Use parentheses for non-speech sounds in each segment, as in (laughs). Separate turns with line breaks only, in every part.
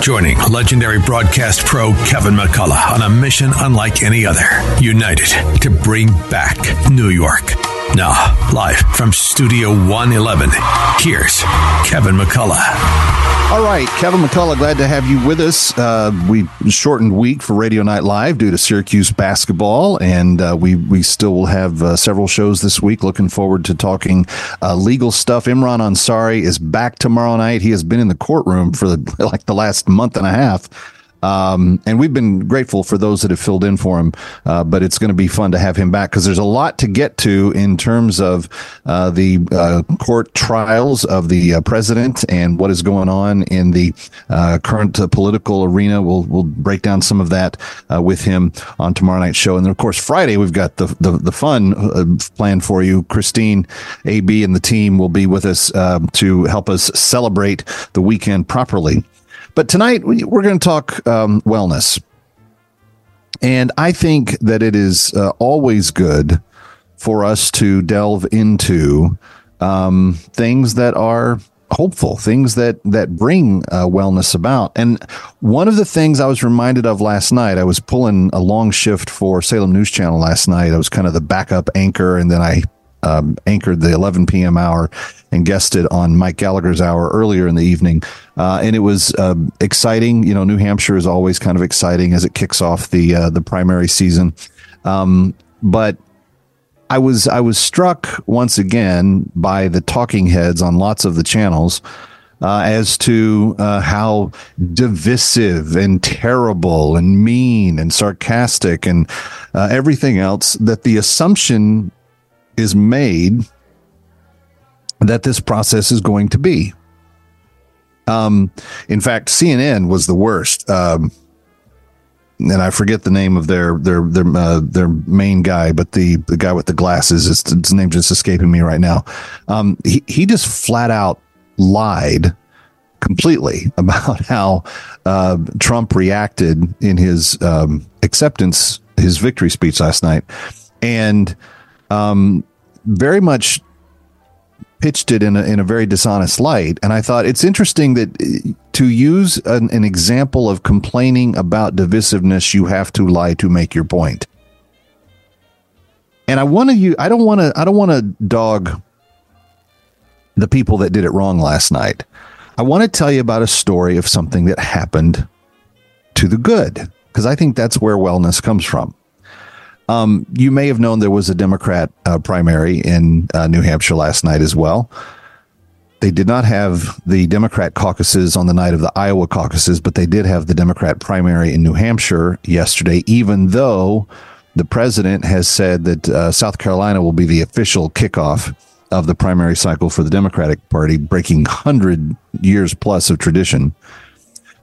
joining legendary broadcast pro Kevin McCullough on a mission unlike any other. United to bring back New York. Now, live from Studio 111, here's Kevin McCullough.
All right, Kevin McCullough, glad to have you with us. Uh, we shortened week for Radio Night Live due to Syracuse basketball, and uh, we we still will have uh, several shows this week. Looking forward to talking uh, legal stuff. Imran Ansari is back tomorrow night. He has been in the courtroom for the, (laughs) like the last month and a half um, and we've been grateful for those that have filled in for him. Uh, but it's going to be fun to have him back because there's a lot to get to in terms of uh, the uh, court trials of the uh, president and what is going on in the uh, current uh, political arena. We'll we'll break down some of that with him on tomorrow night's show. And then of course Friday we've got the the, the fun planned for you. Christine, AB, and the team will be with us to help us celebrate the weekend properly. But tonight we're going to talk um, wellness. And I think that it is uh, always good for us to delve into um, things that are hopeful, things that that bring uh, wellness about. And one of the things I was reminded of last night, I was pulling a long shift for Salem News Channel last night. I was kind of the backup anchor, and then I um, anchored the 11 p.m. hour and guested on Mike Gallagher's hour earlier in the evening. Uh, and it was uh, exciting. You know, New Hampshire is always kind of exciting as it kicks off the uh, the primary season. Um, but I was I was struck once again by the talking heads on lots of the channels. Uh, as to uh, how divisive and terrible and mean and sarcastic and uh, everything else that the assumption is made that this process is going to be. Um, in fact, CNN was the worst. Um, and I forget the name of their their their uh, their main guy, but the the guy with the glasses, his, his name just escaping me right now. Um, he he just flat out lied completely (laughs) about how uh, Trump reacted in his um, acceptance, his victory speech last night, and um, very much pitched it in a, in a very dishonest light. And I thought it's interesting that uh, to use an, an example of complaining about divisiveness, you have to lie to make your point. And I want to you I don't want to I don't want to dog the people that did it wrong last night. I want to tell you about a story of something that happened to the good because I think that's where wellness comes from. Um, you may have known there was a Democrat uh, primary in uh, New Hampshire last night as well. They did not have the Democrat caucuses on the night of the Iowa caucuses, but they did have the Democrat primary in New Hampshire yesterday, even though the president has said that uh, South Carolina will be the official kickoff of the primary cycle for the Democratic Party, breaking 100 years plus of tradition.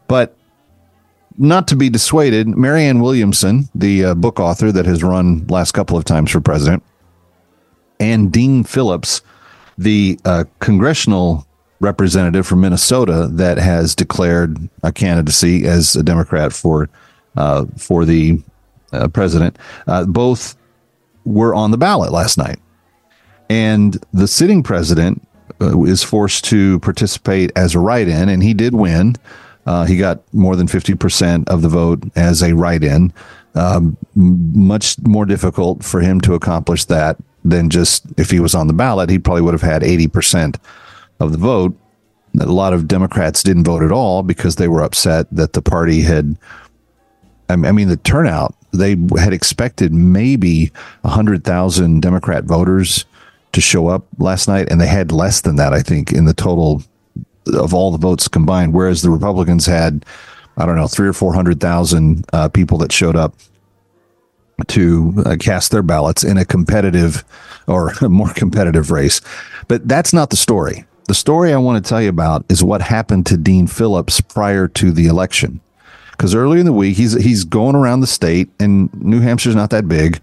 But not to be dissuaded, Marianne Williamson, the uh, book author that has run last couple of times for president, and Dean Phillips, the uh, congressional representative from Minnesota that has declared a candidacy as a Democrat for uh, for the uh, president, uh, both were on the ballot last night, and the sitting president uh, is forced to participate as a write-in, and he did win. Uh, he got more than 50% of the vote as a write in. Um, much more difficult for him to accomplish that than just if he was on the ballot, he probably would have had 80% of the vote. A lot of Democrats didn't vote at all because they were upset that the party had. I mean, the turnout, they had expected maybe 100,000 Democrat voters to show up last night, and they had less than that, I think, in the total of all the votes combined, whereas the Republicans had, I don't know, three or four hundred thousand uh, people that showed up to uh, cast their ballots in a competitive or (laughs) a more competitive race. But that's not the story. The story I want to tell you about is what happened to Dean Phillips prior to the election. Because early in the week, he's he's going around the state, and New Hampshire's not that big.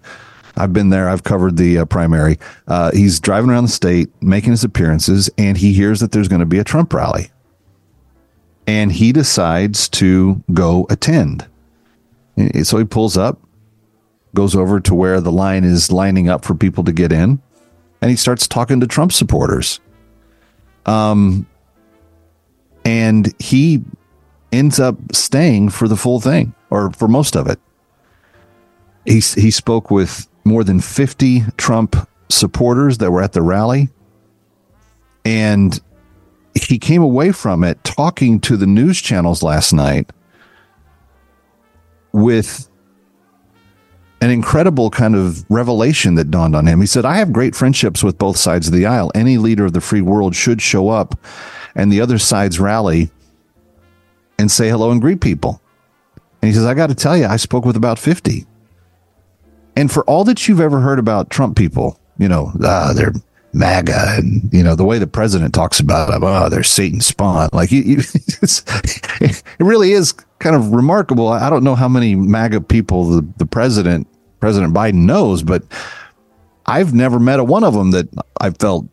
I've been there. I've covered the uh, primary. Uh, he's driving around the state, making his appearances, and he hears that there's going to be a Trump rally. And he decides to go attend. So he pulls up, goes over to where the line is lining up for people to get in, and he starts talking to Trump supporters. Um, and he ends up staying for the full thing or for most of it. He he spoke with more than 50 Trump supporters that were at the rally. And he came away from it talking to the news channels last night with an incredible kind of revelation that dawned on him. He said, I have great friendships with both sides of the aisle. Any leader of the free world should show up and the other side's rally and say hello and greet people. And he says, I got to tell you, I spoke with about 50. And for all that you've ever heard about Trump people, you know, ah, they're MAGA, and you know the way the president talks about them, oh, they're Satan spawn. Like you, you (laughs) it really is kind of remarkable. I don't know how many MAGA people the, the president, President Biden knows, but I've never met a one of them that I felt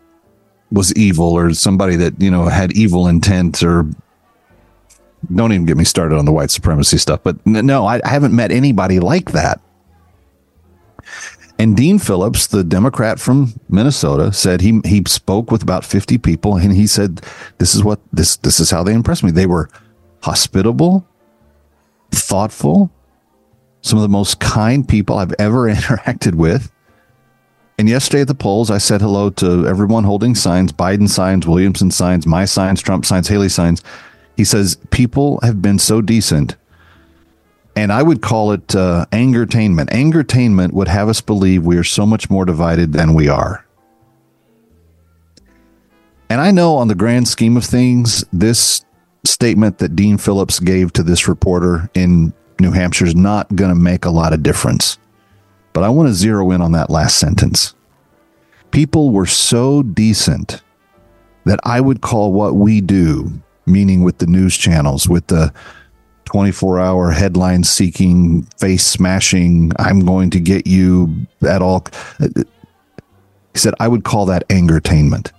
was evil or somebody that you know had evil intent or don't even get me started on the white supremacy stuff. But no, I, I haven't met anybody like that. And Dean Phillips, the Democrat from Minnesota, said he he spoke with about 50 people and he said this is what this this is how they impressed me. They were hospitable, thoughtful, some of the most kind people I've ever (laughs) interacted with. And yesterday at the polls, I said hello to everyone holding signs, Biden signs, Williamson signs, my signs, Trump signs, Haley signs. He says people have been so decent and I would call it uh, angertainment. Angertainment would have us believe we are so much more divided than we are. And I know, on the grand scheme of things, this statement that Dean Phillips gave to this reporter in New Hampshire is not going to make a lot of difference. But I want to zero in on that last sentence. People were so decent that I would call what we do, meaning with the news channels, with the 24 hour headline seeking, face smashing, I'm going to get you at all. He said, I would call that angertainment.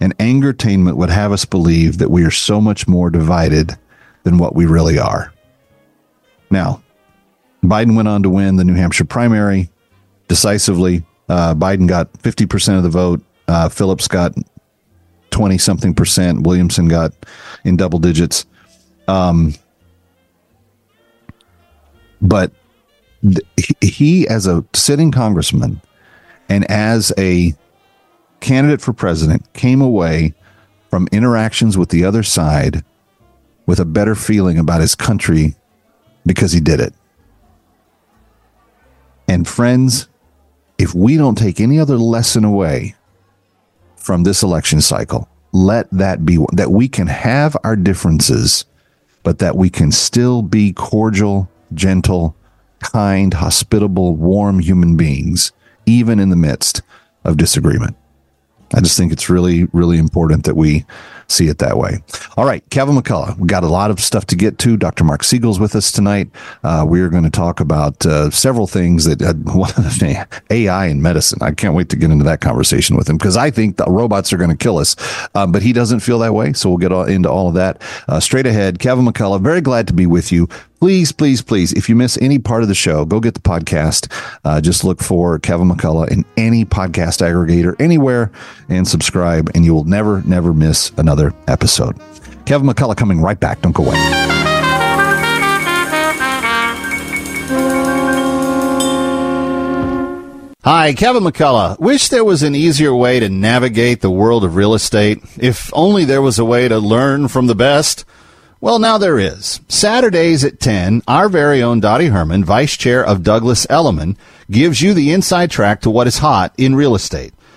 And angertainment would have us believe that we are so much more divided than what we really are. Now, Biden went on to win the New Hampshire primary decisively. Uh, Biden got 50% of the vote. Uh, Phillips got 20 something percent. Williamson got in double digits. Um, but th- he, as a sitting congressman and as a candidate for president, came away from interactions with the other side with a better feeling about his country because he did it. And friends, if we don't take any other lesson away from this election cycle, let that be that we can have our differences but that we can still be cordial, gentle, kind, hospitable, warm human beings, even in the midst of disagreement. I just think it's really, really important that we see it that way. All right, Kevin McCullough, we got a lot of stuff to get to. Dr. Marc Siegel's with us tonight. Uh, we are going to talk about uh, several things that uh, (laughs) one of the AI in medicine. I can't wait to get into that conversation with him because I think the robots are going to kill us, um, but he doesn't feel that way. So we'll get all, into all of that uh, straight ahead. Kevin McCullough, very glad to be with you please, please, please, if you miss any part of the show, go get the podcast. Uh, just look for Kevin McCullough in any podcast aggregator anywhere and subscribe, and you will never, never miss another episode. Kevin McCullough coming right back. Don't go away. Hi, Kevin McCullough. Wish there was an easier way to navigate the world of real estate. If only there was a way to learn from the best. Well, now there is. Saturdays at 10, our very own Dottie Herman, Vice Chair of Douglas Elliman, gives you the inside track to what is hot in real estate.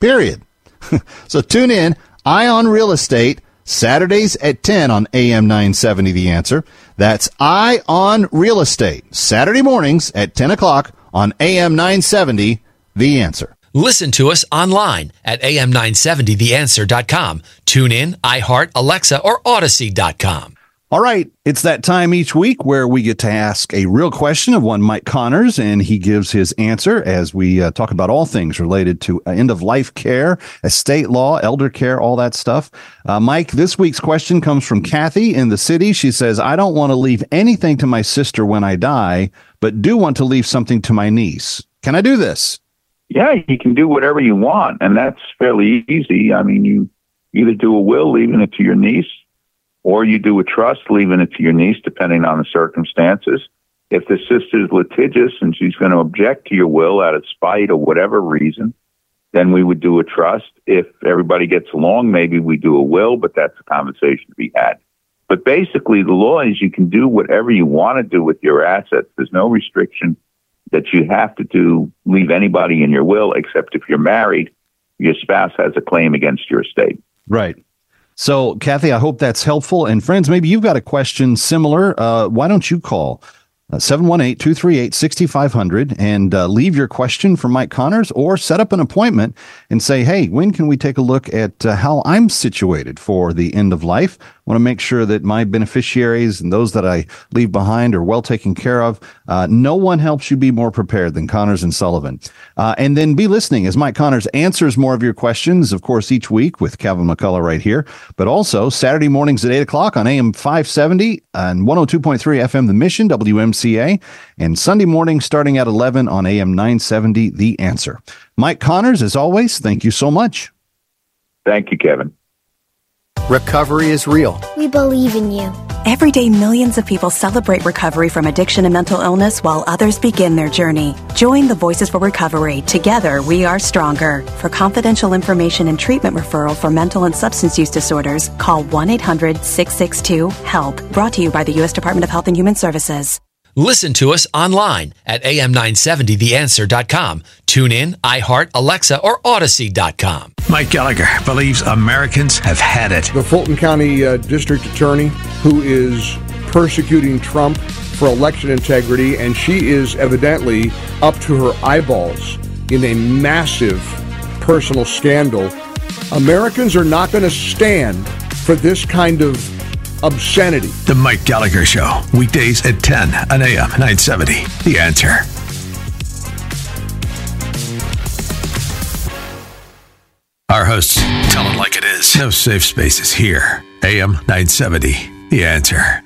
Period. (laughs) so tune in, Eye on Real Estate, Saturdays at 10 on AM 970 The Answer. That's Eye on Real Estate, Saturday mornings at 10 o'clock on AM 970 The Answer.
Listen to us online at am970theanswer.com. Tune in, iHeart, Alexa, or Audacy.com.
All right, it's that time each week where we get to ask a real question of one Mike Connors, and he gives his answer as we uh, talk about all things related to uh, end of life care, estate law, elder care, all that stuff. Uh, Mike, this week's question comes from Kathy in the city. She says, I don't want to leave anything to my sister when I die, but do want to leave something to my niece. Can I do this?
Yeah, you can do whatever you want, and that's fairly easy. I mean, you either do a will leaving it to your niece or you do a trust, leaving it to your niece, depending on the circumstances. If the sister's litigious and she's going to object to your will out of spite or whatever reason, then we would do a trust. If everybody gets along, maybe we do a will, but that's a conversation to be had. But basically, the law is you can do whatever you want to do with your assets. There's no restriction that you have to do, leave anybody in your will, except if you're married, your spouse has a claim against your estate.
Right. So, Kathy, I hope that's helpful. And friends, maybe you've got a question similar. Uh, why don't you call 718 238 6500 and uh, leave your question for Mike Connors or set up an appointment and say, hey, when can we take a look at uh, how I'm situated for the end of life? I want to make sure that my beneficiaries and those that I leave behind are well taken care of. Uh, no one helps you be more prepared than Connors and Sullivan. Uh, and then be listening as Mike Connors answers more of your questions, of course, each week with Kevin McCullough right here, but also Saturday mornings at 8 o'clock on AM 570 and 102.3 FM The Mission, WMC. MCA, and Sunday morning starting at 11 on AM 970, The Answer. Mike Connors, as always, thank you so much.
Thank you, Kevin.
Recovery is real.
We believe in you.
Every day, millions of people celebrate recovery from addiction and mental illness while others begin their journey. Join the Voices for Recovery. Together, we are stronger. For confidential information and treatment referral for mental and substance use disorders, call 1 800 662 HELP. Brought to you by the U.S. Department of Health and Human Services.
Listen to us online at am970theanswer.com. Tune in, iHeart, Alexa, or Audacy.com.
Mike Gallagher believes Americans have had it.
The Fulton County uh, District Attorney, who is persecuting Trump for election integrity, and she is evidently up to her eyeballs in a massive personal scandal. Americans are not going to stand for this kind of obscenity.
The Mike Gallagher Show, weekdays at 10 on AM 970. The answer. Our hosts tell it like it is. No safe spaces here. AM 970. The answer.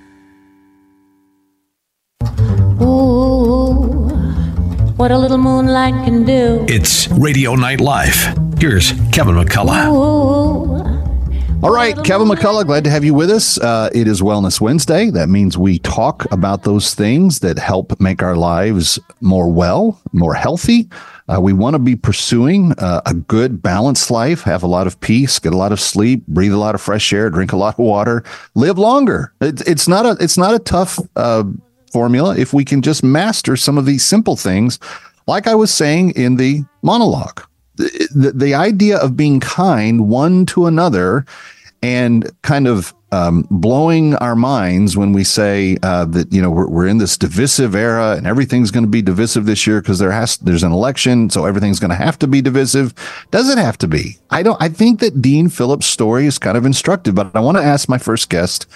Ooh, what a little moonlight can do.
It's Radio Night Live. Here's Kevin McCullough.
Ooh.
All right, Kevin McCullough, glad to have you with us. Uh, it is Wellness Wednesday. That means we talk about those things that help make our lives more well, more healthy. Uh, we want to be pursuing uh, a good, balanced life, have a lot of peace, get a lot of sleep, breathe a lot of fresh air, drink a lot of water, live longer. It, it's not a it's not a tough uh, formula if we can just master some of these simple things, like I was saying in the monologue the, the idea of being kind one to another and kind of um, blowing our minds when we say uh, that you know we're, we're in this divisive era and everything's going to be divisive this year because there has there's an election so everything's going to have to be divisive. Does it have to be? I don't i think that dean phillips story is kind of instructive but i want to ask my first guest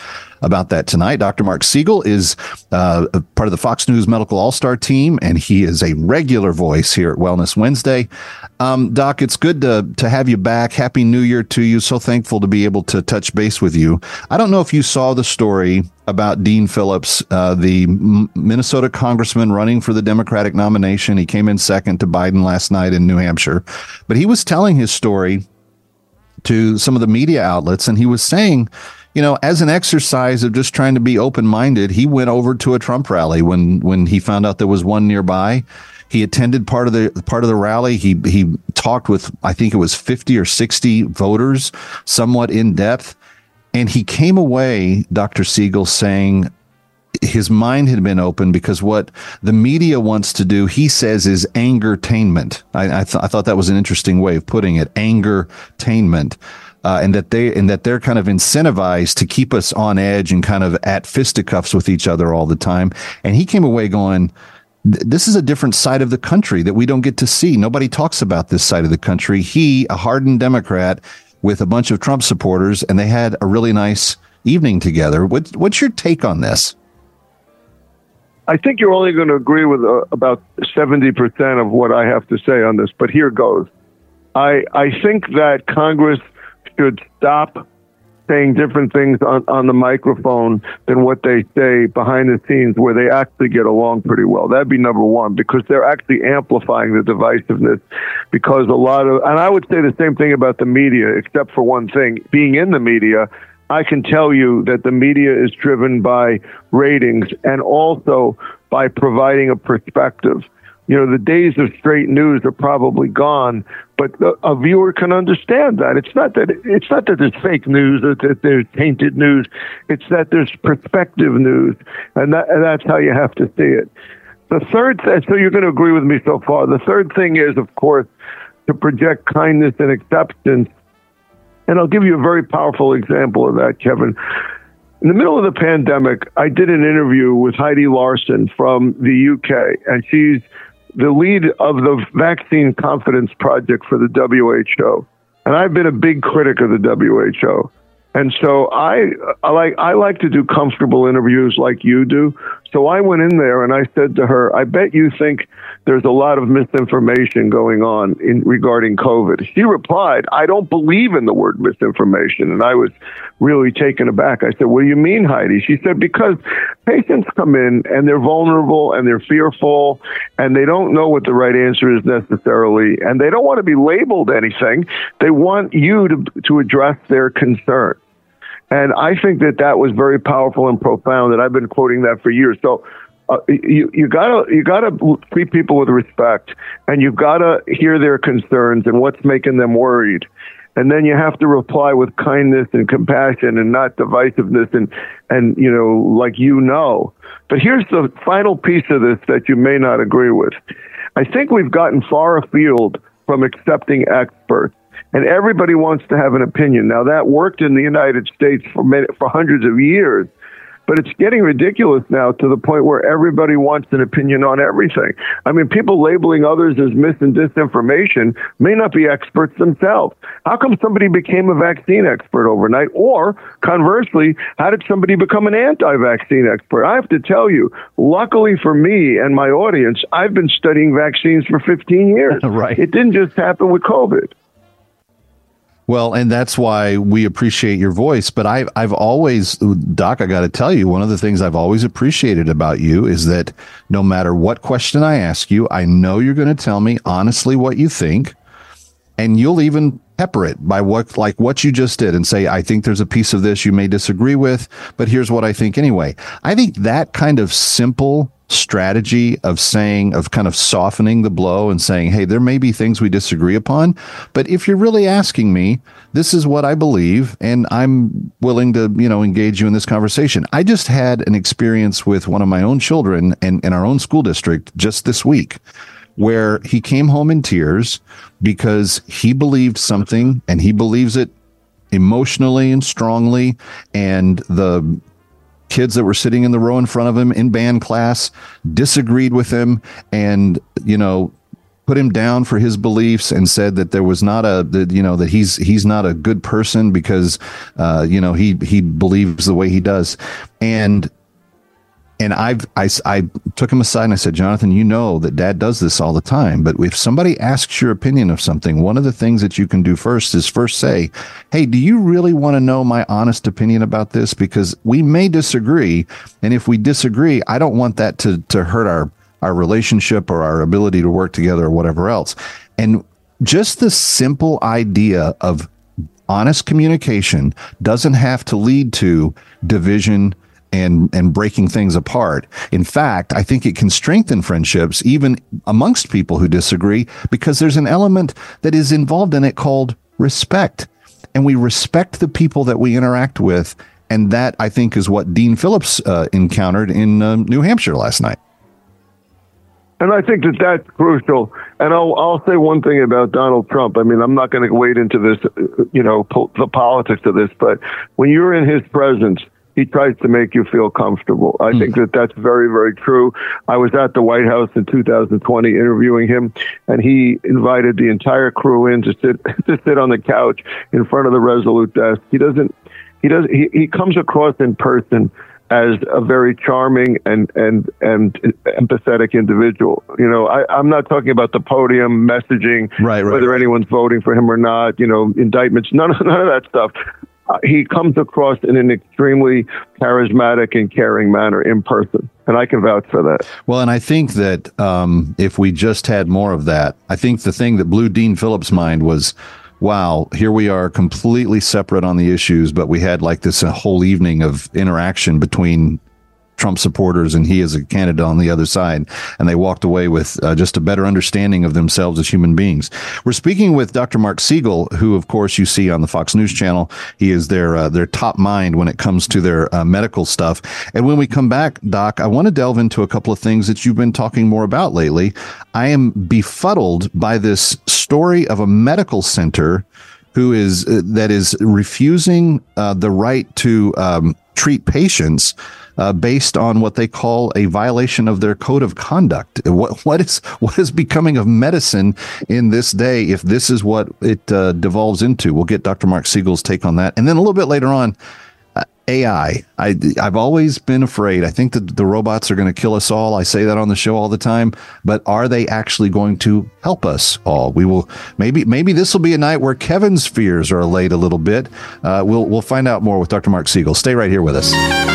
about that tonight. Dr. Marc Siegel is uh, part of the Fox News Medical All Star team, and he is a regular voice here at Wellness Wednesday. Um, Doc, it's good to, to have you back. Happy New Year to you. So thankful to be able to touch base with you. I don't know if you saw the story about Dean Phillips, uh, the Minnesota congressman running for the Democratic nomination. He came in second to Biden last night in New Hampshire, but he was telling his story to some of the media outlets, and he was saying, you know, as an exercise of just trying to be open minded, he went over to a Trump rally when when he found out there was one nearby. He attended part of the part of the rally. He he talked with I think it was fifty or sixty voters, somewhat in depth, and he came away, Dr. Siegel, saying his mind had been open because what the media wants to do, he says, is angertainment. I, I, th- I thought that was an interesting way of putting it, angertainment uh, and that they and that they're kind of incentivized to keep us on edge and kind of at fisticuffs with each other all the time. And he came away going, this is a different side of the country that we don't get to see. Nobody talks about this side of the country. He, a hardened Democrat with a bunch of Trump supporters, and they had a really nice evening together. What, what's your take on this?
I think you're only going to agree with uh, about 70% of what I have to say on this, but here goes. I, I think that Congress should stop saying different things on, on the microphone than what they say behind the scenes where they actually get along pretty well. That'd be number one because they're actually amplifying the divisiveness because a lot of, and I would say the same thing about the media, except for one thing, being in the media, I can tell you that the media is driven by ratings and also by providing a perspective you know, the days of straight news are probably gone, but a viewer can understand that. It's not that it's not that there's fake news or that there's tainted news. It's that there's perspective news, and, that, and that's how you have to see it. The third, th- so you're going to agree with me so far. The third thing is, of course, to project kindness and acceptance. And I'll give you a very powerful example of that, Kevin. In the middle of the pandemic, I did an interview with Heidi Larson from the UK, and she's the lead of the Vaccine Confidence Project for the WHO. And I've been a big critic of the WHO. And so I, I like I like to do comfortable interviews like you do. So I went in there and I said to her, "I bet you think there's a lot of misinformation going on in regarding COVID." She replied, "I don't believe in the word misinformation." And I was really taken aback. I said, "What do you mean, Heidi?" She said, "Because patients come in and they're vulnerable and they're fearful and they don't know what the right answer is necessarily and they don't want to be labeled anything. They want you to to address their concern." And I think that that was very powerful and profound. And I've been quoting that for years. So uh, you you gotta you gotta treat people with respect, and you've gotta hear their concerns and what's making them worried. And then you have to reply with kindness and compassion and not divisiveness and, and, you know, like you know. But here's the final piece of this that you may not agree with. I think we've gotten far afield from accepting experts and everybody wants to have an opinion. Now that worked in the United States for many, for hundreds of years, but it's getting ridiculous now to the point where everybody wants an opinion on everything. I mean, people labeling others as mis and disinformation may not be experts themselves. How come somebody became a vaccine expert overnight? Or conversely, how did somebody become an anti-vaccine expert? I have to tell you, luckily for me and my audience, I've been studying vaccines for 15 years. (laughs)
right.
It didn't just happen with COVID.
Well, and that's why we appreciate your voice. But I've, I've always, Doc, I got to tell you, one of the things I've always appreciated about you is that no matter what question I ask you, I know you're going to tell me honestly what you think. And you'll even pepper it by what, like what you just did and say, I think there's a piece of this you may disagree with, but here's what I think anyway. I think that kind of simple strategy of saying, of kind of softening the blow and saying, hey, there may be things we disagree upon, but if you're really asking me, this is what I believe, and I'm willing to, you know, engage you in this conversation. I just had an experience with one of my own children in, in our own school district just this week where he came home in tears because he believed something and he believes it emotionally and strongly and the kids that were sitting in the row in front of him in band class disagreed with him and you know put him down for his beliefs and said that there was not a that you know that he's he's not a good person because uh, you know he he believes the way he does. And and I've, I, I took him aside and I said, Jonathan, you know that dad does this all the time. But if somebody asks your opinion of something, one of the things that you can do first is first say, Hey, do you really want to know my honest opinion about this? Because we may disagree. And if we disagree, I don't want that to, to hurt our, our relationship or our ability to work together or whatever else. And just the simple idea of honest communication doesn't have to lead to division and and breaking things apart. In fact, I think it can strengthen friendships even amongst people who disagree because there's an element that is involved in it called respect. And we respect the people that we interact with. And that I think is what Dean Phillips uh, encountered in uh, New Hampshire last night.
And I think that that's crucial. And I'll, I'll say one thing about Donald Trump. I mean, I'm not going to wade into this, you know, po- the politics of this, but when you're in his presence, he tries to make you feel comfortable. I mm. think that that's very, very true. I was at the White House in 2020 interviewing him, and he invited the entire crew in to sit (laughs) to sit on the couch in front of the Resolute desk. He doesn't. He does. He, he comes across in person as a very charming and and and empathetic individual. You know, I, I'm not talking about the podium messaging,
right, right,
whether anyone's voting for him or not. You know, indictments, none of (laughs) none of that stuff uh, he comes across in an extremely charismatic and caring manner in person. And I can vouch for that.
Well, and I think that um, if we just had more of that, I think the thing that blew Dean Phillips' mind was wow, here we are completely separate on the issues, but we had like this whole evening of interaction between Trump supporters and he as a candidate on the other side. And they walked away with uh, just a better understanding of themselves as human beings. We're speaking with Dr. Marc Siegel, who, of course, you see on the Fox News channel. He is their, uh, their top mind when it comes to their uh, medical stuff. And when we come back, Doc, I want to delve into a couple of things that you've been talking more about lately. I am befuddled by this story of a medical center who is uh, that is refusing uh, the right to um, treat patients uh, based on what they call a violation of their code of conduct. What what is what is becoming of medicine in this day if this is what it uh, devolves into? We'll get Dr. Marc Siegel's take on that, and then a little bit later on. Uh, AI. I, I've always been afraid. I think that the robots are going to kill us all. I say that on the show all the time, but are they actually going to help us all? We will maybe maybe this will be a night where Kevin's fears are allayed a little bit. Uh, we'll we'll find out more with Dr. Marc Siegel. Stay right here with us.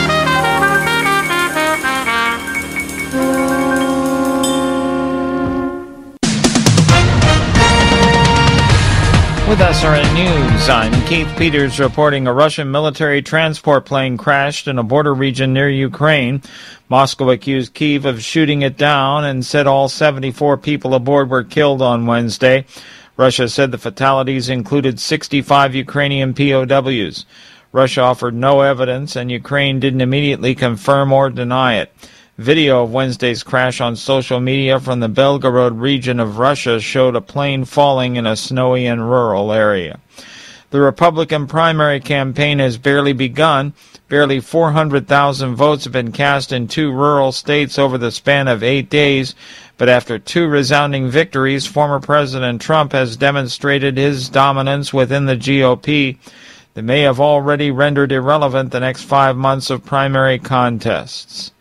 With SRN News, I'm Keith Peters reporting a Russian military transport plane crashed in a border region near Ukraine. Moscow accused Kiev of shooting it down and said all 74 people aboard were killed on Wednesday. Russia said the fatalities included 65 Ukrainian POWs. Russia offered no evidence and Ukraine didn't immediately confirm or deny it. Video of Wednesday's crash on social media from the Belgorod region of Russia showed a plane falling in a snowy and rural area. The Republican primary campaign has barely begun. Barely 400,000 votes have been cast in two rural states over the span of eight days. But after two resounding victories, former President Trump has demonstrated his dominance within the GOP that may have already rendered irrelevant the next five months of primary contests.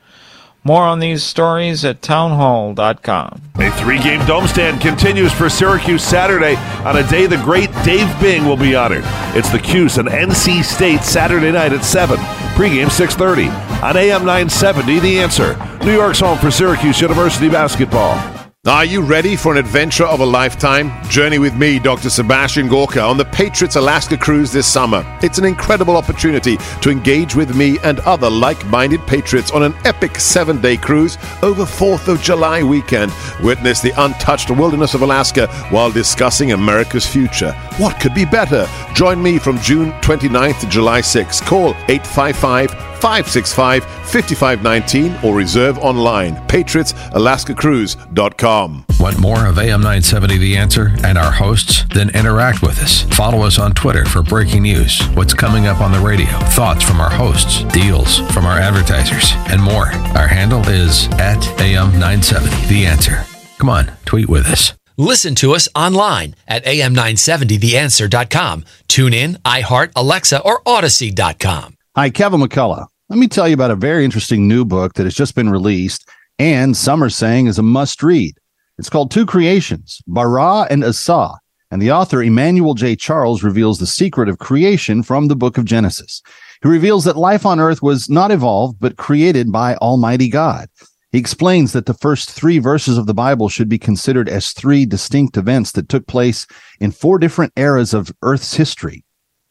More on these stories at townhall.com.
A three game stand continues for Syracuse Saturday on a day the great Dave Bing will be honored. It's the Cuse and NC State Saturday night at 7. Pregame 6.30 on AM 970 The Answer. New York's home for Syracuse University basketball.
Are you ready for an adventure of a lifetime? Journey with me, Dr. Sebastian Gorka, on the Patriots Alaska cruise this summer. It's an incredible opportunity to engage with me and other like minded patriots on an epic seven day cruise over 4th of July weekend. Witness the untouched wilderness of Alaska while discussing America's future. What could be better? Join me from June 29th to July 6th. Call 855 565 5519 or reserve online. PatriotsAlaskaCruise.com.
Want more of AM 970 The Answer and our hosts? Then interact with us. Follow us on Twitter for breaking news, what's coming up on the radio, thoughts from our hosts, deals from our advertisers, and more. Our handle is at AM 970 The Answer. Come on, tweet with us.
Listen to us online at am970theanswer.com. Tune in, iHeart, Alexa, or Audacy.com.
Hi, Kevin McCullough. Let me tell you about a very interesting new book that has just been released and some are saying is a must read. It's called Two Creations, Bara and Asa. And the author, Emmanuel J. Charles, reveals the secret of creation from the book of Genesis. He reveals that life on earth was not evolved, but created by Almighty God. He explains that the first three verses of the Bible should be considered as three distinct events that took place in four different eras of Earth's history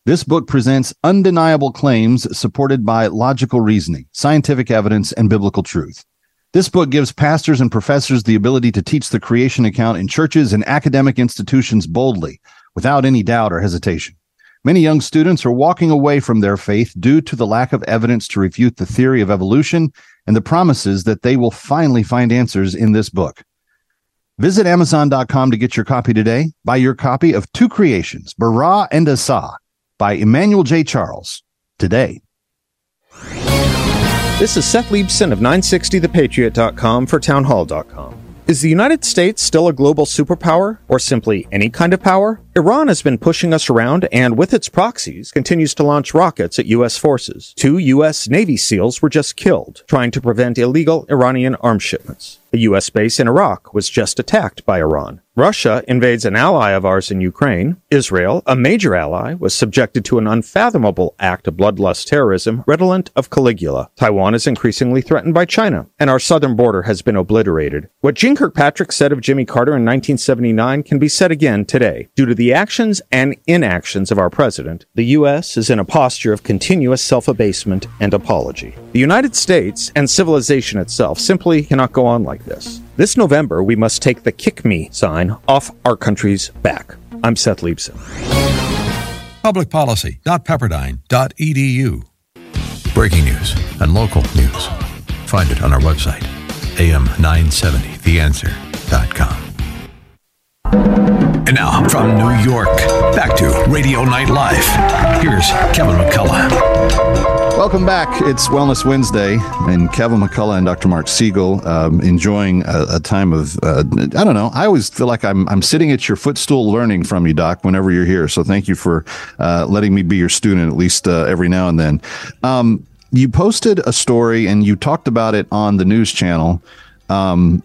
This book presents undeniable claims supported by logical reasoning, scientific evidence, and biblical truth. This book gives pastors and professors the ability to teach the creation account in churches and academic institutions boldly, without any doubt or hesitation. Many young students are walking away from their faith due to the lack of evidence to refute the theory of evolution and the promises that they will finally find answers in this book. Visit Amazon.com to get your copy today. Buy your copy of Two Creations, Bara and Asa by Emmanuel J. Charles today.
This is Seth Leibsohn of 960thepatriot.com for townhall.com. Is the United States still a global superpower, or simply any kind of power? Iran has been pushing us around and, with its proxies, continues to launch rockets at U.S. forces. Two U.S. Navy SEALs were just killed, trying to prevent illegal Iranian arms shipments. A U.S. base in Iraq was just attacked by Iran. Russia invades an ally of ours in Ukraine. Israel, a major ally, was subjected to an unfathomable act of bloodlust terrorism redolent of Caligula. Taiwan is increasingly threatened by China, and our southern border has been obliterated. What Jeane Kirkpatrick said of Jimmy Carter in 1979 can be said again today. Due to the actions and inactions of our president, the U.S. is in a posture of continuous self-abasement and apology. The United States and civilization itself simply cannot go on like this. This November, we must take the kick me sign off our country's back. I'm Seth Leibsohn.
Publicpolicy.pepperdine.edu. Breaking news and local news. Find it on our website, am970theanswer.com. And now from New York, back to Radio Night Live. Here's Kevin McCullough.
Welcome back. It's Wellness Wednesday, and Kevin McCullough and Dr. Marc Siegel um, enjoying a, a, time of uh, I don't know. I always feel like I'm I'm sitting at your footstool learning from you, Doc. Whenever you're here, so thank you for uh, letting me be your student at least uh, every now and then. Um, you posted a story and you talked about it on the news channel. Um,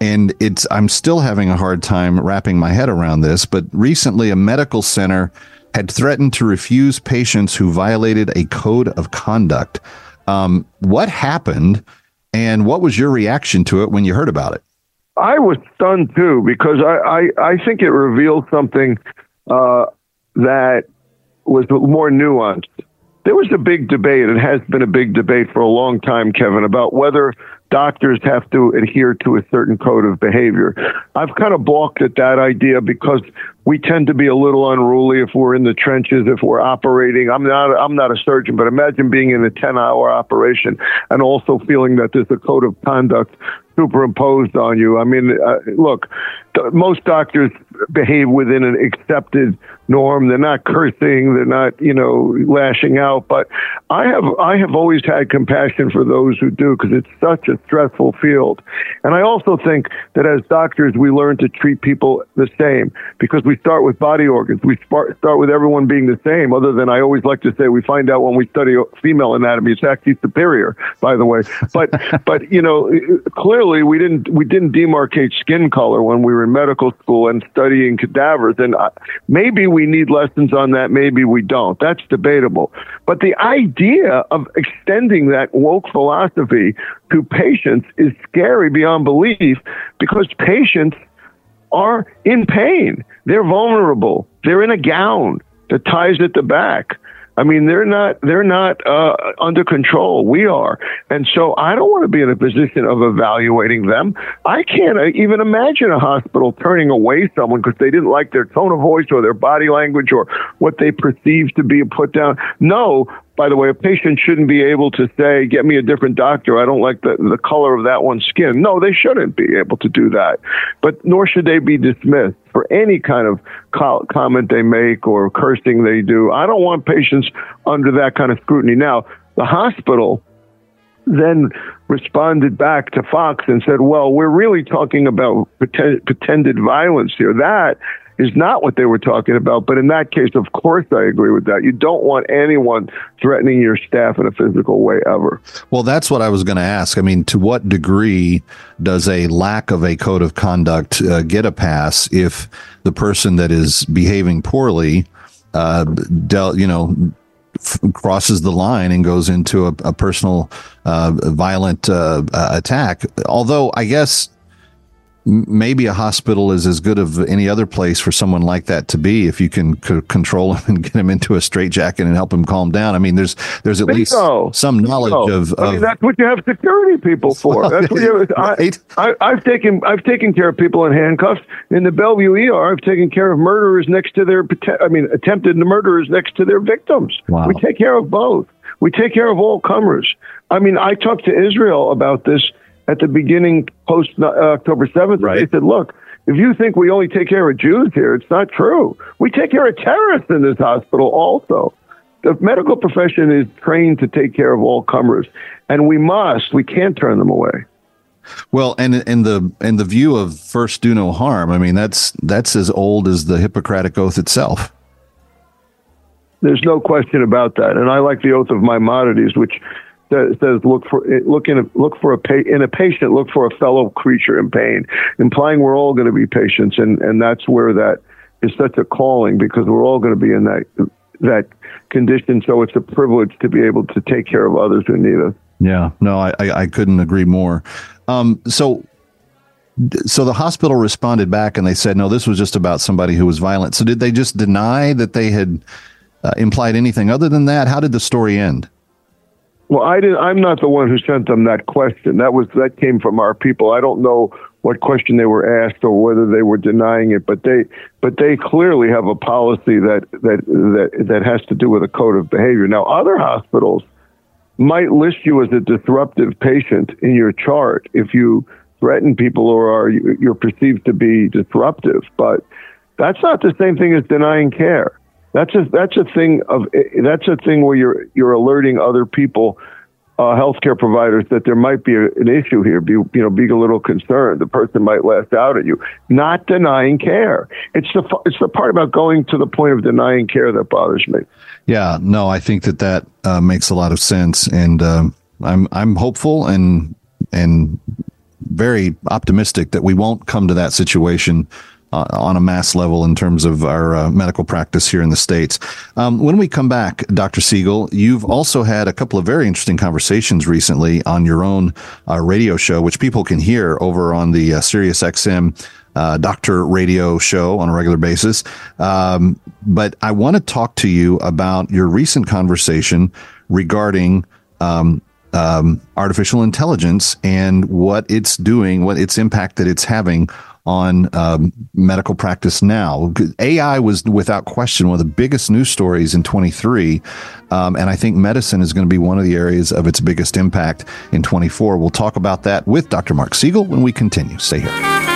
and it's I'm still having a hard time wrapping my head around this, but recently a medical center had threatened to refuse patients who violated a code of conduct. Um, what happened, and what was your reaction to it when you heard about it?
I was stunned too because I, I, I think it revealed something uh, that was more nuanced. There was a big debate, it has been a big debate for a long time, Kevin, about whether doctors have to adhere to a certain code of behavior. I've kind of balked at that idea because we tend to be a little unruly if we're in the trenches, if we're operating. I'm not, I'm not a surgeon, but imagine being in a 10 hour operation and also feeling that there's a code of conduct superimposed on you. I mean, uh, look, th- most doctors behave within an accepted norm. They're not cursing. They're not, you know, lashing out. But I have, I have always had compassion for those who do because it's such a stressful field. And I also think that as doctors, we learn to treat people the same because we start with body organs. We start with everyone being the same. Other than I always like to say, we find out when we study female anatomy, it's actually superior, by the way. But, (laughs) but you know, clearly we didn't we didn't demarcate skin color when we were in medical school and studying cadavers. And uh, maybe we need lessons on that. Maybe we don't. That's debatable. But the idea of extending that woke philosophy to patients is scary beyond belief because patients are in pain. They're vulnerable. They're in a gown that ties at the back. I mean, they're not they're not uh, under control. We are, and so I don't want to be in a position of evaluating them. I can't even imagine a hospital turning away someone because they didn't like their tone of voice or their body language or what they perceive to be a put down. No, by the way, a patient shouldn't be able to say, get me a different doctor. I don't like the, the color of that one's skin. No, they shouldn't be able to do that. But nor should they be dismissed for any kind of co- comment they make or cursing they do. I don't want patients under that kind of scrutiny. Now, the hospital then responded back to Fox and said, well, we're really talking about pretend, pretended violence here. That is not what they were talking about. But in that case, of course, I agree with that. You don't want anyone threatening your staff in a physical way ever.
Well, that's what I was going to ask. I mean, to what degree does a lack of a code of conduct uh, get a pass if the person that is behaving poorly, uh, you know, crosses the line and goes into a, a personal uh, violent uh, attack? Although I guess maybe a hospital is as good of any other place for someone like that to be if you can c- control him (laughs) and get him into a straitjacket and help him calm down. I mean, there's there's at least some knowledge of,
I mean, that's what you have security people (laughs) for.
Well,
that's what you have,
right.
I, I, I've taken I've taken care of people in handcuffs in the Bellevue ER. I've taken care of murderers next to their I mean attempted murderers next to their victims.
Wow.
We take care of both. We take care of all comers. I mean, I talked to Israel about this at the beginning post uh, October 7th.
Right.
They said, look, if you think we only take care of Jews here, it's not true. We take care of terrorists in this hospital also. The medical profession is trained to take care of all comers, and we must, we can't turn them away.
Well, and in the in the view of first do no harm, I mean that's that's as old as the Hippocratic oath itself.
There's no question about that. And I like the oath of Maimonides, which says, says look for look in a, look for a pa- in a patient, look for a fellow creature in pain, implying we're all going to be patients, and and that's where that is such a calling because we're all going to be in that that condition. So it's a privilege to be able to take care of others who need us.
Yeah, no, I I, I couldn't agree more. Um, so. So the hospital responded back and they said, no, this was just about somebody who was violent. So did they just deny that they had uh, implied anything other than that? How did the story end?
Well, I didn't. I'm not the one who sent them that question. That was that came from our people. I don't know what question they were asked or whether they were denying it, but they but they clearly have a policy that that that that has to do with a code of behavior. Now, other hospitals might list you as a disruptive patient in your chart if you threaten people or are you're perceived to be disruptive, but that's not the same thing as denying care. That's a that's a thing of that's a thing where you're you're alerting other people, uh, healthcare providers, that there might be a, an issue here. Be you know being a little concerned. The person might lash out at you. Not denying care. It's the it's the part about going to the point of denying care that bothers me.
Yeah, no, I think that that uh, makes a lot of sense, and um, I'm I'm hopeful and and very optimistic that we won't come to that situation uh, on a mass level in terms of our uh, medical practice here in the states. Um, when we come back, Dr. Siegel, you've also had a couple of very interesting conversations recently on your own uh, radio show, which people can hear over on the uh, Sirius XM. Uh, doctor radio show on a regular basis. Um, but I want to talk to you about your recent conversation regarding um, um, artificial intelligence and what it's doing, what its impact that it's having on um, medical practice now. AI was without question one of the biggest news stories in 23. Um, and I think medicine is going to be one of the areas of its biggest impact in 24. We'll talk about that with Dr. Marc Siegel when we continue. Stay here.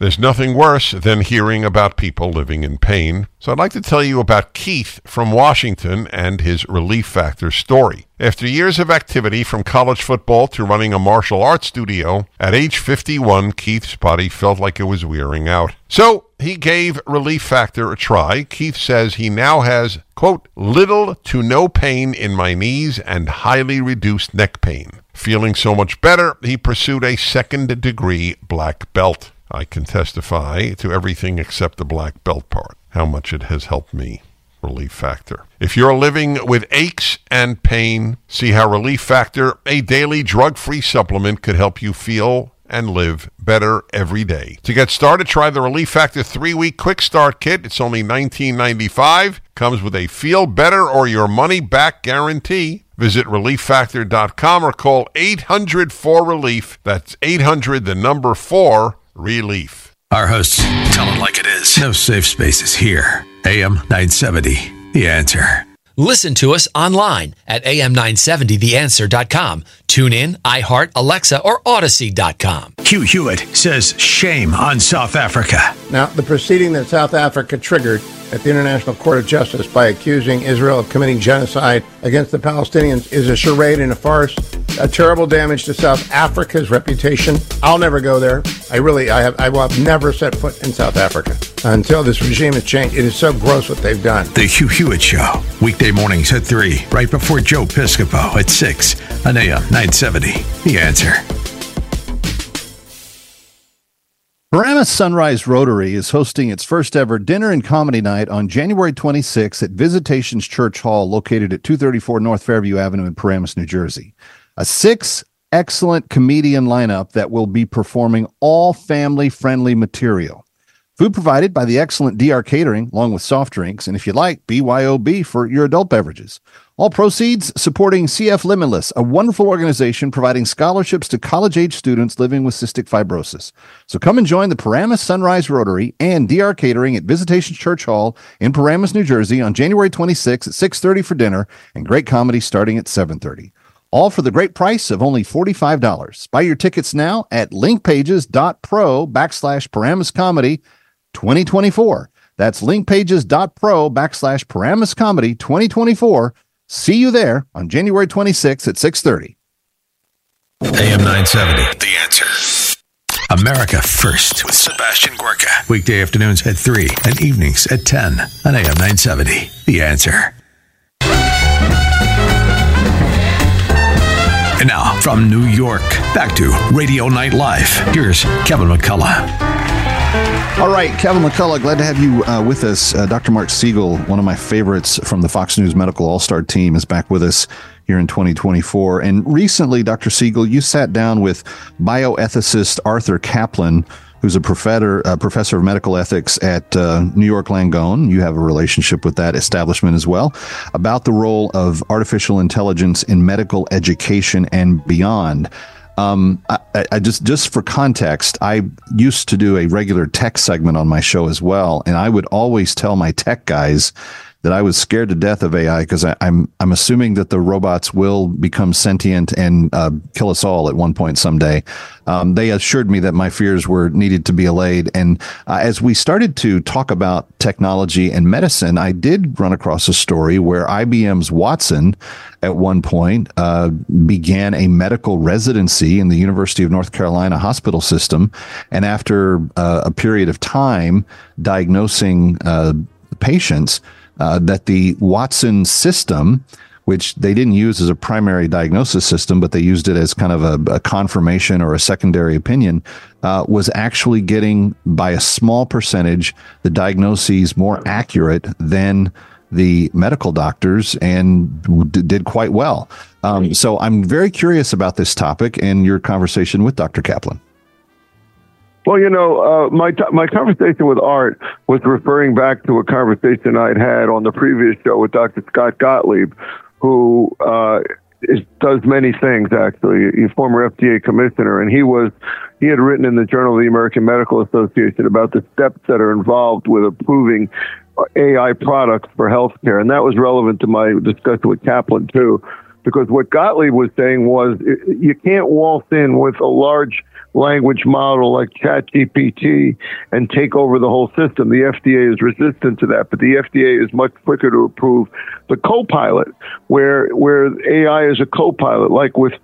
There's nothing worse than hearing about people living in pain. So I'd like to tell you about Keith from Washington and his Relief Factor story. After years of activity from college football to running a martial arts studio, at age 51, Keith's body felt like it was wearing out. So he gave Relief Factor a try. Keith says he now has, quote, little to no pain in my knees and highly reduced neck pain. Feeling so much better, he pursued a second degree black belt. I can testify to everything except the black belt part, how much it has helped me. Relief Factor. If you're living with aches and pain, see how Relief Factor, a daily drug free supplement, could help you feel and live better every day. To get started, try the Relief Factor 3-week quick start kit. It's only $19.95. Comes with a feel better or your money back guarantee. Visit relieffactor.com or call 800 4 relief. That's 800 the number 4 relief.
Our hosts tell it like it is. No safe spaces here. AM 970, The Answer.
Listen to us online at am970theanswer.com. Tune in, iHeart, Alexa, or Audacy.com.
Hugh Hewitt says shame on South Africa.
Now, the proceeding that South Africa triggered at the International Court of Justice by accusing Israel of committing genocide against the Palestinians is a charade and a farce, a terrible damage to South Africa's reputation. I'll never go there. I really, I have, I will have never set foot in South Africa until this regime has changed. It is so gross what they've done.
The Hugh Hewitt Show, weekday mornings at 3, right before Joe Piscopo at 6 on AM 970. The answer.
Paramus Sunrise Rotary is hosting its first ever dinner and comedy night on January 26th at Visitations Church Hall, located at 234 North Fairview Avenue in Paramus, New Jersey. A six excellent comedian lineup that will be performing all family friendly material. Food provided by the excellent DR Catering, along with soft drinks, and if you like, BYOB for your adult beverages. All proceeds supporting CF Limitless, a wonderful organization providing scholarships to college age students living with cystic fibrosis. So come and join the Paramus Sunrise Rotary and DR Catering at Visitation Church Hall in Paramus, New Jersey on January 26th at 6:30 for dinner and great comedy starting at 7:30. All for the great price of only $45. Buy your tickets now at linkpages.pro backslash Paramus Comedy 2024. That's linkpages.pro backslash Paramus Comedy 2024. See you there on January 26th at 6.30.
AM 970, The Answer. America First with Sebastian Gorka. Weekday afternoons at 3 and evenings at 10 on AM 970, The Answer. And now, from New York, back to Radio Night Live. Here's Kevin McCullough.
All right, Kevin McCullough, glad to have you uh, with us. Uh, Dr. Marc Siegel, one of my favorites from the Fox News Medical All Star team, is back with us here in 2024. And recently, Dr. Siegel, you sat down with bioethicist Arthur Caplan, who's a professor, uh, professor of medical ethics at uh, New York Langone. You have a relationship with that establishment as well, about the role of artificial intelligence in medical education and beyond. Um, I, I, just just for context, I used to do a regular tech segment on my show as well, and I would always tell my tech guys that I was scared to death of AI because I'm I'm assuming that the robots will become sentient and uh, kill us all at one point someday. Um, they assured me that my fears were needed to be allayed, and uh, as we started to talk about technology and medicine, I did run across a story where IBM's Watson, at one point, uh, began a medical residency in the University of North Carolina hospital system, and after uh, a period of time diagnosing uh, patients uh, that the Watson system, which they didn't use as a primary diagnosis system, but they used it as kind of a, a confirmation or a secondary opinion, uh, was actually getting by a small percentage the diagnoses more accurate than the medical doctors and d- did quite well. Um, so I'm very curious about this topic and your conversation with Dr. Caplan.
Well, you know, uh, my t- my conversation with Art was referring back to a conversation I'd had on the previous show with Dr. Scott Gottlieb, who uh, is, does many things. Actually, he's former FDA commissioner, and he was he had written in the Journal of the American Medical Association about the steps that are involved with approving AI products for healthcare, and that was relevant to my discussion with Caplan too, because what Gottlieb was saying was you can't waltz in with a large language model like ChatGPT and take over the whole system. The FDA is resistant to that, but the FDA is much quicker to approve the co-pilot, where where AI is a co-pilot, like with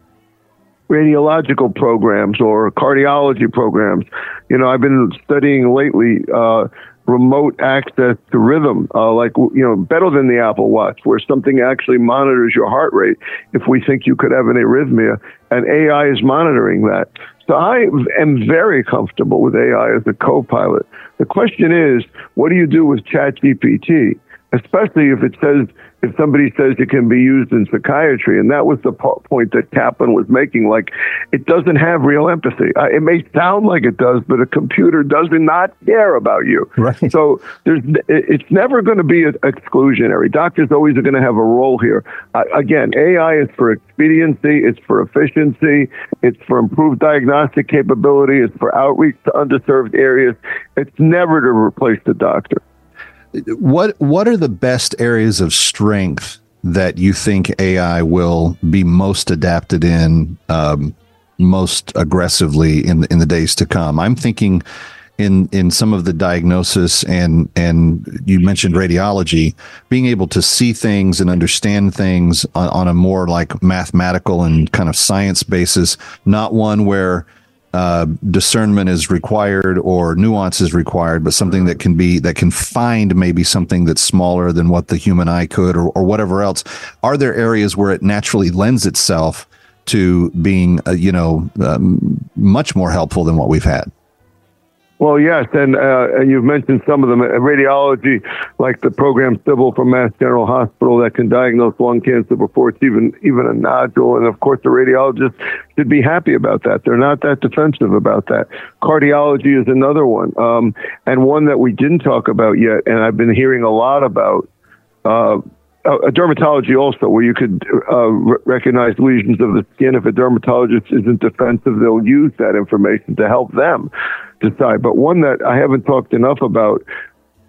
radiological programs or cardiology programs. You know, I've been studying lately. Uh, remote access to rhythm, uh, like, you know, better than the Apple Watch, where something actually monitors your heart rate if we think you could have an arrhythmia, and AI is monitoring that. So I am very comfortable with AI as a co-pilot. The question is, what do you do with ChatGPT? Especially if it says if somebody says it can be used in psychiatry, and that was the po- point that Caplan was making. Like, it doesn't have real empathy. Uh, it may sound like it does, but a computer does not care about you.
Right.
So there's, it's never going to be exclusionary. Doctors always are going to have a role here. Uh, again, AI is for expediency, it's for efficiency, it's for improved diagnostic capability, it's for outreach to underserved areas. It's never to replace the doctor
what what are the best areas of strength that you think AI will be most adapted in, um, most aggressively in in the days to come? I'm thinking in in some of the diagnosis and and you mentioned radiology, being able to see things and understand things on, on a more like mathematical and kind of science basis, not one where uh, discernment is required or nuance is required, but something that can be that can find maybe something that's smaller than what the human eye could or, or whatever else. Are there areas where it naturally lends itself to being, uh, you know, um, much more helpful than what we've had?
Well, yes, and uh, you've mentioned some of them. Uh, radiology, like the program Sybil from Mass General Hospital, that can diagnose lung cancer before it's even even a nodule, and of course the radiologist should be happy about that. They're not that defensive about that. Cardiology is another one, um, and one that we didn't talk about yet, and I've been hearing a lot about. Uh, a dermatology also, where you could uh, recognize lesions of the skin. If a dermatologist isn't defensive, they'll use that information to help them decide. But one that I haven't talked enough about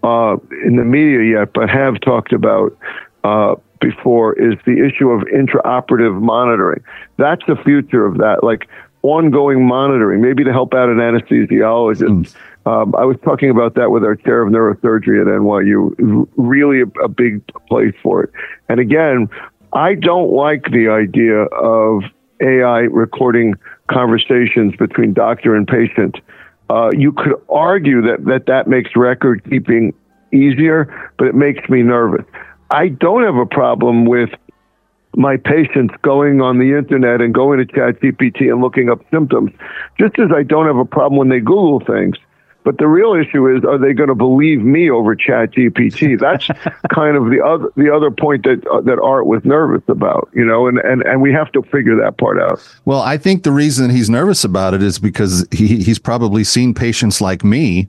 uh, in the media yet, but have talked about uh, before, is the issue of intraoperative monitoring. That's the future of that, like ongoing monitoring, maybe to help out an anesthesiologist. Mm. Um, I was talking about that with our chair of neurosurgery at NYU. Really a, a big place for it. And again, I don't like the idea of AI recording conversations between doctor and patient uh, you could argue that, that that makes record keeping easier, but it makes me nervous. I don't have a problem with my patients going on the internet and going to ChatGPT and looking up symptoms, just as I don't have a problem when they Google things. But the real issue is, are they going to believe me over Chat GPT? (laughs) That's kind of the other the other point that uh, that Art was nervous about, you know, and, and and we have to figure that part out.
Well, I think the reason he's nervous about it is because he he's probably seen patients like me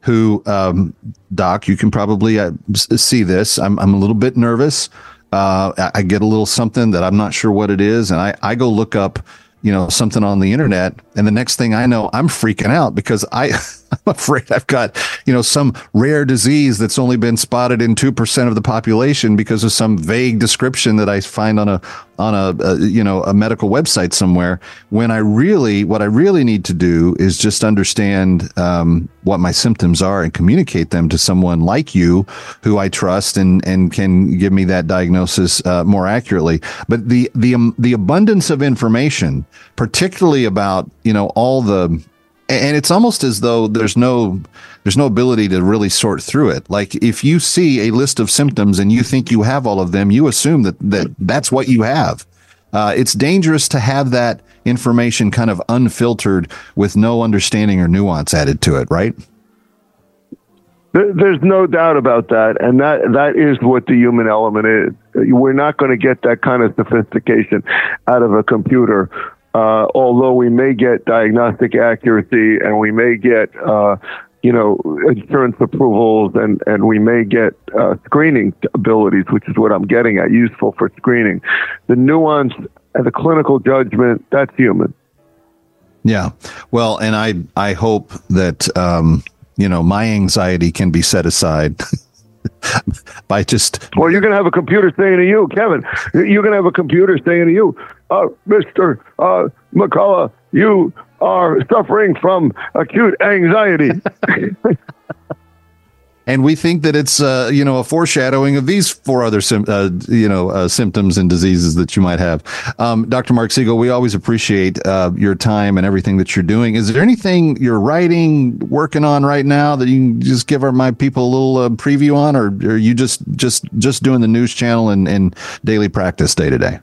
who, um, Doc, you can probably uh, see this. I'm I'm a little bit nervous. Uh, I get a little something that I'm not sure what it is, and I I go look up you know something on the internet and the next thing i know i'm freaking out because i (laughs) (laughs) i'm afraid i've got you know some rare disease that's only been spotted in 2% of the population because of some vague description that i find on a on a, a, you know a medical website somewhere when i really what i really need to do is just understand um, what my symptoms are and communicate them to someone like you who i trust and and can give me that diagnosis uh, more accurately. But the the um, the abundance of information particularly about you know all the and it's almost as though there's no there's no ability to really sort through it. Like if you see a list of symptoms and you think you have all of them you assume that that that's what you have. Uh, it's dangerous to have that information kind of unfiltered with no understanding or nuance added to it right?
There's no doubt about that, and that that is what the human element is. We're not going to get that kind of sophistication out of a computer uh, although we may get diagnostic accuracy and we may get, uh, you know, insurance approvals and, and we may get uh, screening abilities, which is what I'm getting at, useful for screening. The nuance and the clinical judgment, that's human.
Yeah. Well, and I, I hope that, um, you know, my anxiety can be set aside (laughs) (laughs) by just.
Well, you're going to have a computer saying to you, Kevin, you're going to have a computer saying to you, uh, Mr. Uh, McCullough, you are suffering from acute anxiety. (laughs)
and we think that it's uh, you know a foreshadowing of these four other sim- uh, you know uh, symptoms and diseases that you might have. Um, Dr. Marc Siegel, we always appreciate uh, your time and everything that you're doing. Is there anything you're writing, working on right now that you can just give our my people a little uh, preview on, or, or are you just just just doing the news channel and, and daily practice day to day?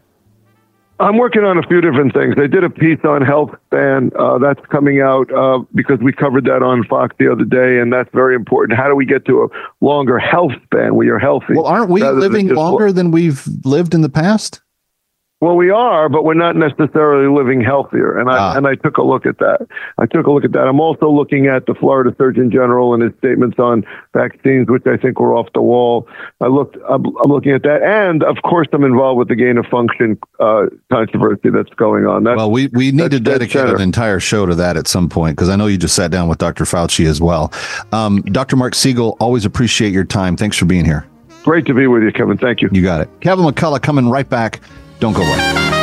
I'm working on a few different things. I did a piece on health span uh, that's coming out uh, because we covered that on Fox the other day, and that's very important. How do we get to a longer health span where you're healthy?
Well, aren't we living longer than we've lived in the past?
Well, we are, but we're not necessarily living healthier. And I and I took a look at that. I took a look at that. I'm also looking at the Florida Surgeon General and his statements on vaccines, which I think were off the wall. I looked. I'm, I'm looking at that, and of course, I'm involved with the gain of function uh, controversy that's going on. That's,
Well, we, we need to dedicate an entire show to that at some point because I know you just sat down with Dr. Fauci as well. Um, Dr. Marc Siegel, always appreciate your time. Thanks for being here.
Great to be with you, Kevin. Thank you.
You got it. Kevin McCullough coming right back. Don't go away.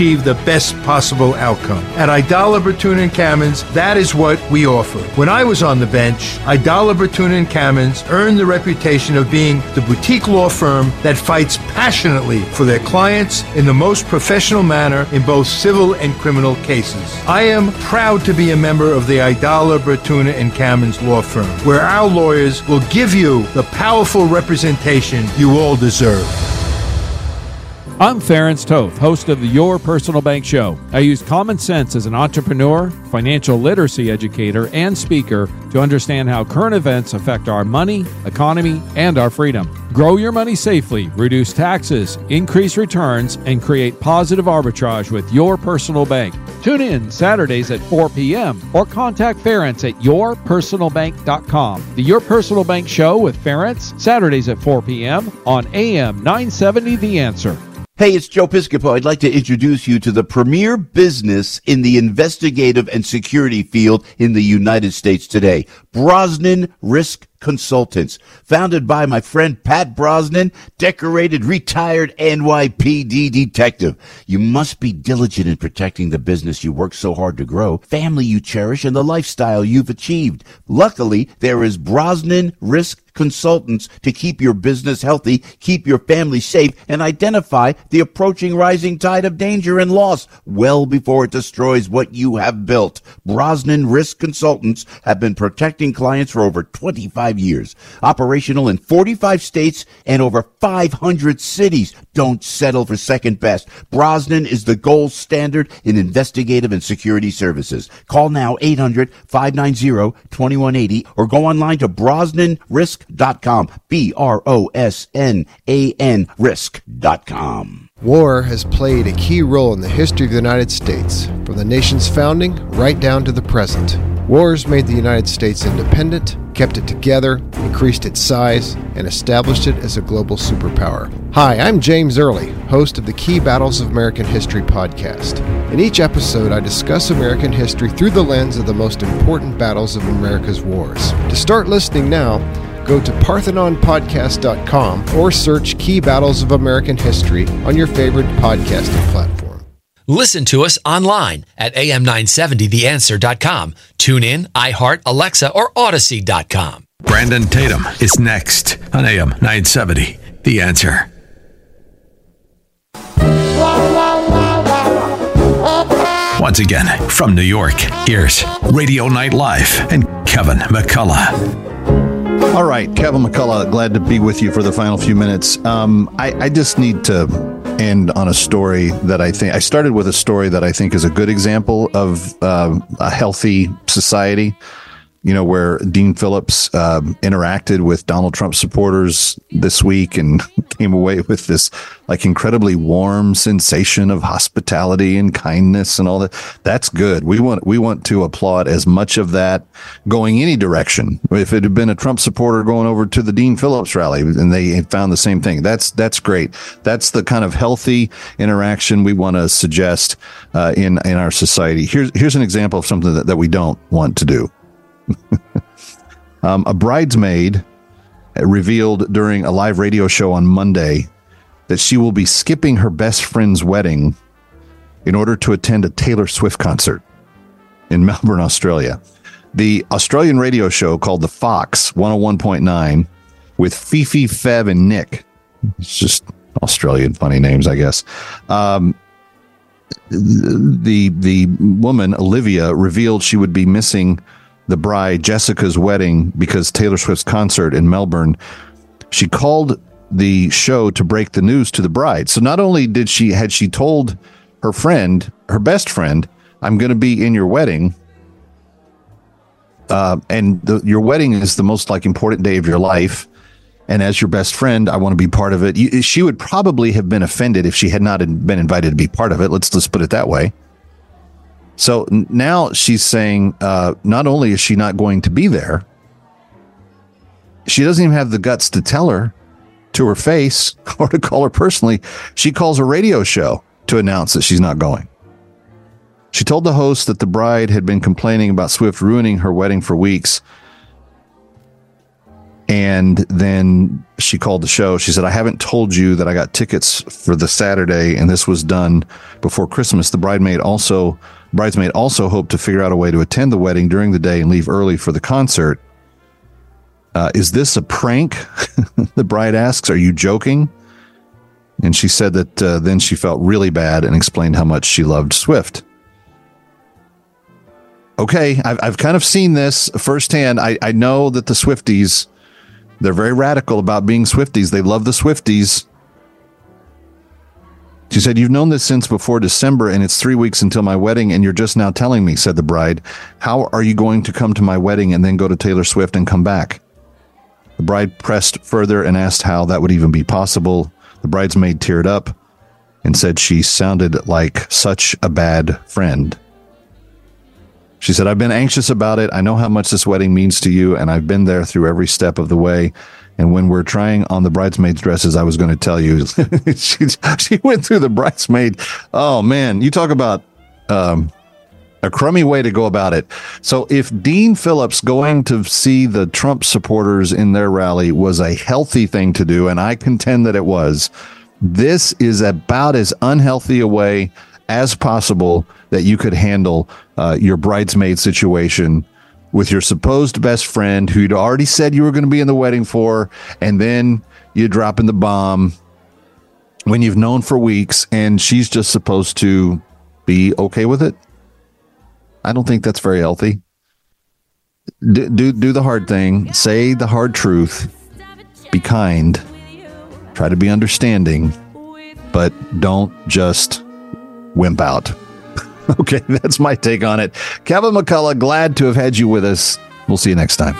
the best possible outcome. At Aidala, Bertuna, and Kamins, that is what we offer. When I was on the bench, Aidala, Bertuna, and Kamins earned the reputation of being the boutique law firm that fights passionately for their clients in the most professional manner in both civil and criminal cases. I am proud to be a member of the Aidala, Bertuna, and Kamins law firm, where our lawyers will give you the powerful representation you all deserve.
I'm Ference Toth, host of the Your Personal Bank Show. I use common sense as an entrepreneur, financial literacy educator, and speaker to understand how current events affect our money, economy, and our freedom. Grow your money safely, reduce taxes, increase returns, and create positive arbitrage with Your Personal Bank. Tune in Saturdays at 4 p.m. or contact Ference at yourpersonalbank.com. The Your Personal Bank Show with Ference, Saturdays at 4 p.m. on AM 970 The Answer.
Hey, it's Joe Piscopo. I'd like to introduce you to the premier business in the investigative and security field in the United States today. Brosnan Risk Consultants. Founded by my friend Pat Brosnan, decorated retired NYPD detective. You must be diligent in protecting the business you work so hard to grow, family you cherish, and the lifestyle you've achieved. Luckily, there is Brosnan Risk Consultants to keep your business healthy, keep your family safe, and identify the approaching rising tide of danger and loss well before it destroys what you have built. Brosnan Risk Consultants have been protecting clients for over 25 years. Operational in 45 states and over 500 cities. Don't settle for second best. Brosnan is the gold standard in investigative and security services. Call now 800-590-2180 or go online to. B-R-O-S-N-A-N risk.com.
War has played a key role in the history of the United States, from the nation's founding right down to the present. Wars made the United States independent, kept it together, increased its size, and established it as a global superpower. Hi, I'm James Early, host of the Key Battles of American History podcast. In each episode, I discuss American history through the lens of the most important battles of America's wars. To start listening now, go to parthenonpodcast.com or search Key Battles of American History on your favorite podcasting platform.
Listen to us online at am970theanswer.com. Tune in, iHeart, Alexa, or Audacy.com.
Brandon Tatum is next on AM 970. The answer. Once again, from New York, here's Radio Night Live and Kevin McCullough.
All right, Kevin McCullough, glad to be with you for the final few minutes. Um, I, I just need to end on a story that I think I started with a story that I think is a good example of uh, a healthy society. You know, where Dean Phillips uh, interacted with Donald Trump supporters this week and (laughs) came away with this like incredibly warm sensation of hospitality and kindness and all that. That's good. We want we want to applaud as much of that going any direction. If it had been a Trump supporter going over to the Dean Phillips rally and they found the same thing, that's that's great. That's the kind of healthy interaction we want to suggest uh, in in our society. Here's here's an example of something that, that we don't want to do. (laughs) um, a bridesmaid revealed during a live radio show on Monday that she will be skipping her best friend's wedding in order to attend a Taylor Swift concert in Melbourne, Australia. The Australian radio show called The Fox 101.9 with Fifi, Fev, and Nick. It's just Australian funny names, I guess. Um, the the woman Olivia revealed she would be missing the bride Jessica's wedding because Taylor Swift's concert in Melbourne. She called the show to break the news to the bride. So not only did she had she told her friend, her best friend, I'm going to be in your wedding. Uh, and the, your wedding is the most like important day of your life. And as your best friend, I want to be part of it. You, she would probably have been offended if she had not been invited to be part of it. Let's just put it that way. So now she's saying uh, not only is she not going to be there, she doesn't even have the guts to tell her to her face (laughs) or to call her personally. She calls a radio show to announce that she's not going. She told the host that the bride had been complaining about Swift ruining her wedding for weeks. And then she called the show. She said, I haven't told you that I got tickets for the Saturday, and this was done before Christmas. The bridesmaid also bridesmaid also hoped to figure out a way to attend the wedding during the day and leave early for the concert. Uh, is this a prank? (laughs) the bride asks. Are you joking? And she said that uh, then she felt really bad and explained how much she loved Swift. Okay, I've, I've kind of seen this firsthand. I, I know that the Swifties, they're very radical about being Swifties. They love the Swifties. She said, You've known this since before December, and it's three weeks until my wedding, and you're just now telling me, said the bride. How are you going to come to my wedding and then go to Taylor Swift and come back? The bride pressed further and asked how that would even be possible. The bridesmaid teared up and said she sounded like such a bad friend. She said, I've been anxious about it. I know how much this wedding means to you, and I've been there through every step of the way. And when we're trying on the bridesmaids' dresses, I was going to tell you, (laughs) she, she went through the bridesmaid. Oh, man. You talk about um, a crummy way to go about it. So, if Dean Phillips going to see the Trump supporters in their rally was a healthy thing to do, and I contend that it was, this is about as unhealthy a way as possible that you could handle uh, your bridesmaid situation with your supposed best friend who you'd already said you were going to be in the wedding for, and then you drop in the bomb when you've known for weeks and she's just supposed to be okay with it. I don't think that's very healthy. Do, do, do the hard thing, say the hard truth, be kind, try to be understanding, but don't just wimp out. (laughs) okay, that's my take on it. Kevin McCullough, glad to have had you with us. We'll see you next time.